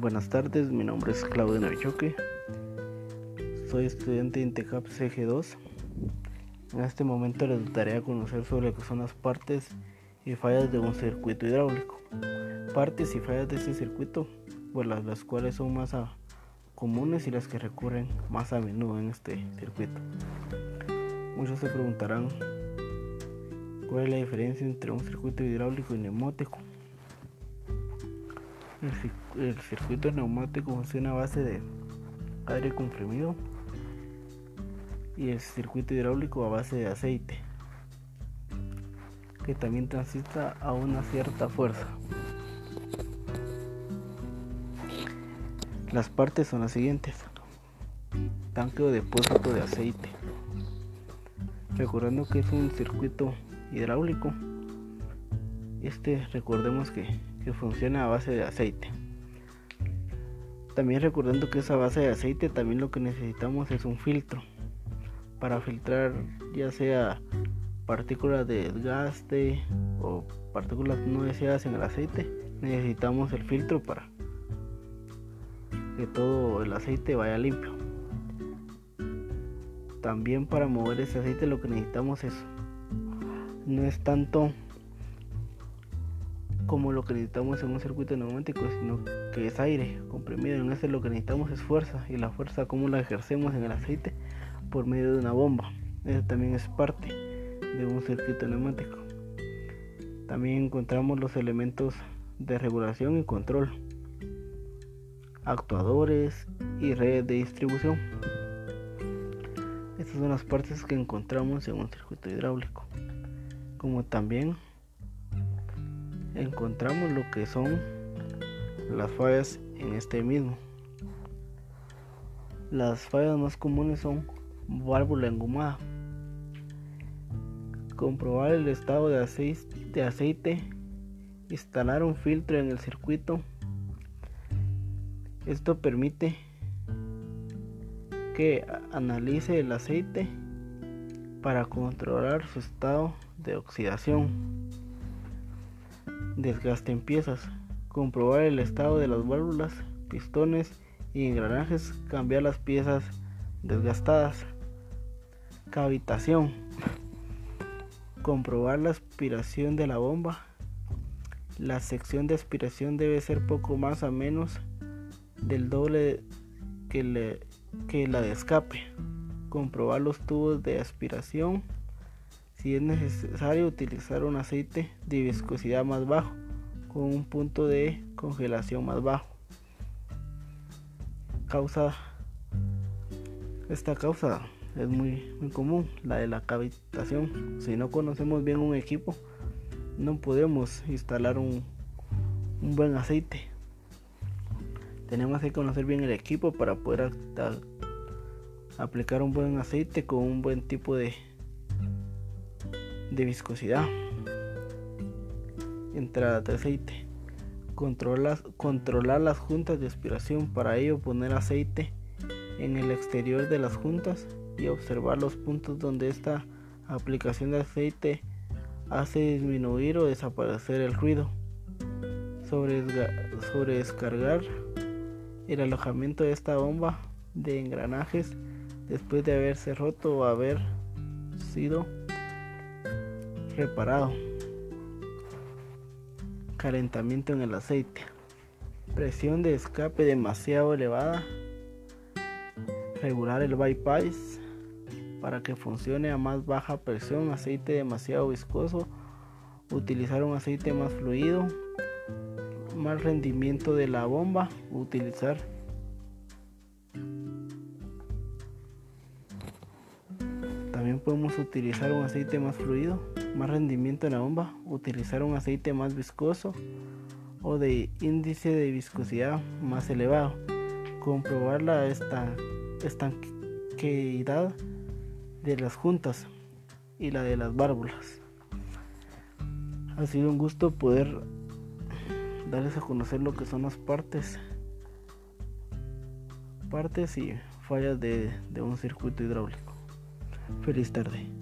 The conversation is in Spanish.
Buenas tardes, mi nombre es Claudio Navichoque. Soy estudiante de INTECAP CG2. En este momento les daré a conocer sobre lo que son las partes y fallas de un circuito hidráulico. Partes y fallas de este circuito, pues las, cuales son más comunes y las que recurren más a menudo en este circuito. Muchos se preguntarán cuál es la diferencia entre un circuito hidráulico y neumático. El, circuito neumático funciona a base de aire comprimido y el circuito hidráulico a base de aceite que también transita a una cierta fuerza. Las partes son las siguientes. Tanque o depósito de aceite. Recordando que es un circuito hidráulico, este recordemos que que funciona a base de aceite. También recordando que esa base de aceite también lo que necesitamos es un filtro para filtrar ya sea partículas de desgaste o partículas no deseadas en el aceite. Necesitamos el filtro para que todo el aceite vaya limpio. También para mover ese aceite lo que necesitamos es no es tanto como lo que necesitamos en un circuito neumático, sino que es aire comprimido. En este lo que necesitamos es fuerza y la fuerza como la ejercemos en el aceite por medio de una bomba. Eso también es parte de un circuito neumático. También encontramos los elementos de regulación y control, actuadores y redes de distribución. Estas son las partes que encontramos en un circuito hidráulico, como también encontramos lo que son las fallas en este mismo. Las fallas más comunes son válvula engomada, comprobar el estado de aceite, de aceite, instalar un filtro en el circuito. Esto permite que analice el aceite para controlar su estado de oxidación desgaste en piezas, comprobar el estado de las válvulas, pistones y engranajes, cambiar las piezas desgastadas, cavitación, comprobar la aspiración de la bomba, la sección de aspiración debe ser poco más o menos del doble que, que la de escape, comprobar los tubos de aspiración, si es necesario utilizar un aceite de viscosidad más bajo con un punto de congelación más bajo. Causa esta causa es muy, muy común, la de la cavitación. Si no conocemos bien un equipo, no podemos instalar un, un buen aceite. Tenemos que conocer bien el equipo para poder aplicar un buen aceite con un buen tipo de, de viscosidad. Entrada de aceite. Controlar, las juntas de aspiración. Para ello poner aceite en el exterior de las juntas y observar los puntos donde esta aplicación de aceite hace disminuir o desaparecer el ruido. Sobre, sobre descargar el alojamiento de esta bomba de engranajes después de haberse roto o haber sido reparado. Calentamiento en el aceite. Presión de escape demasiado elevada. Regular el bypass para que funcione a más baja presión. Aceite demasiado viscoso. Utilizar un aceite más fluido. Más rendimiento de la bomba. Utilizar Podemos utilizar un aceite más fluido más rendimiento en la bomba, utilizar un aceite más viscoso o de índice de viscosidad más elevado, comprobar la esta, estanqueidad de las juntas y la de las válvulas. Ha sido un gusto poder darles a conocer lo que son las partes, partes y fallas de un circuito hidráulico. Feliz tarde.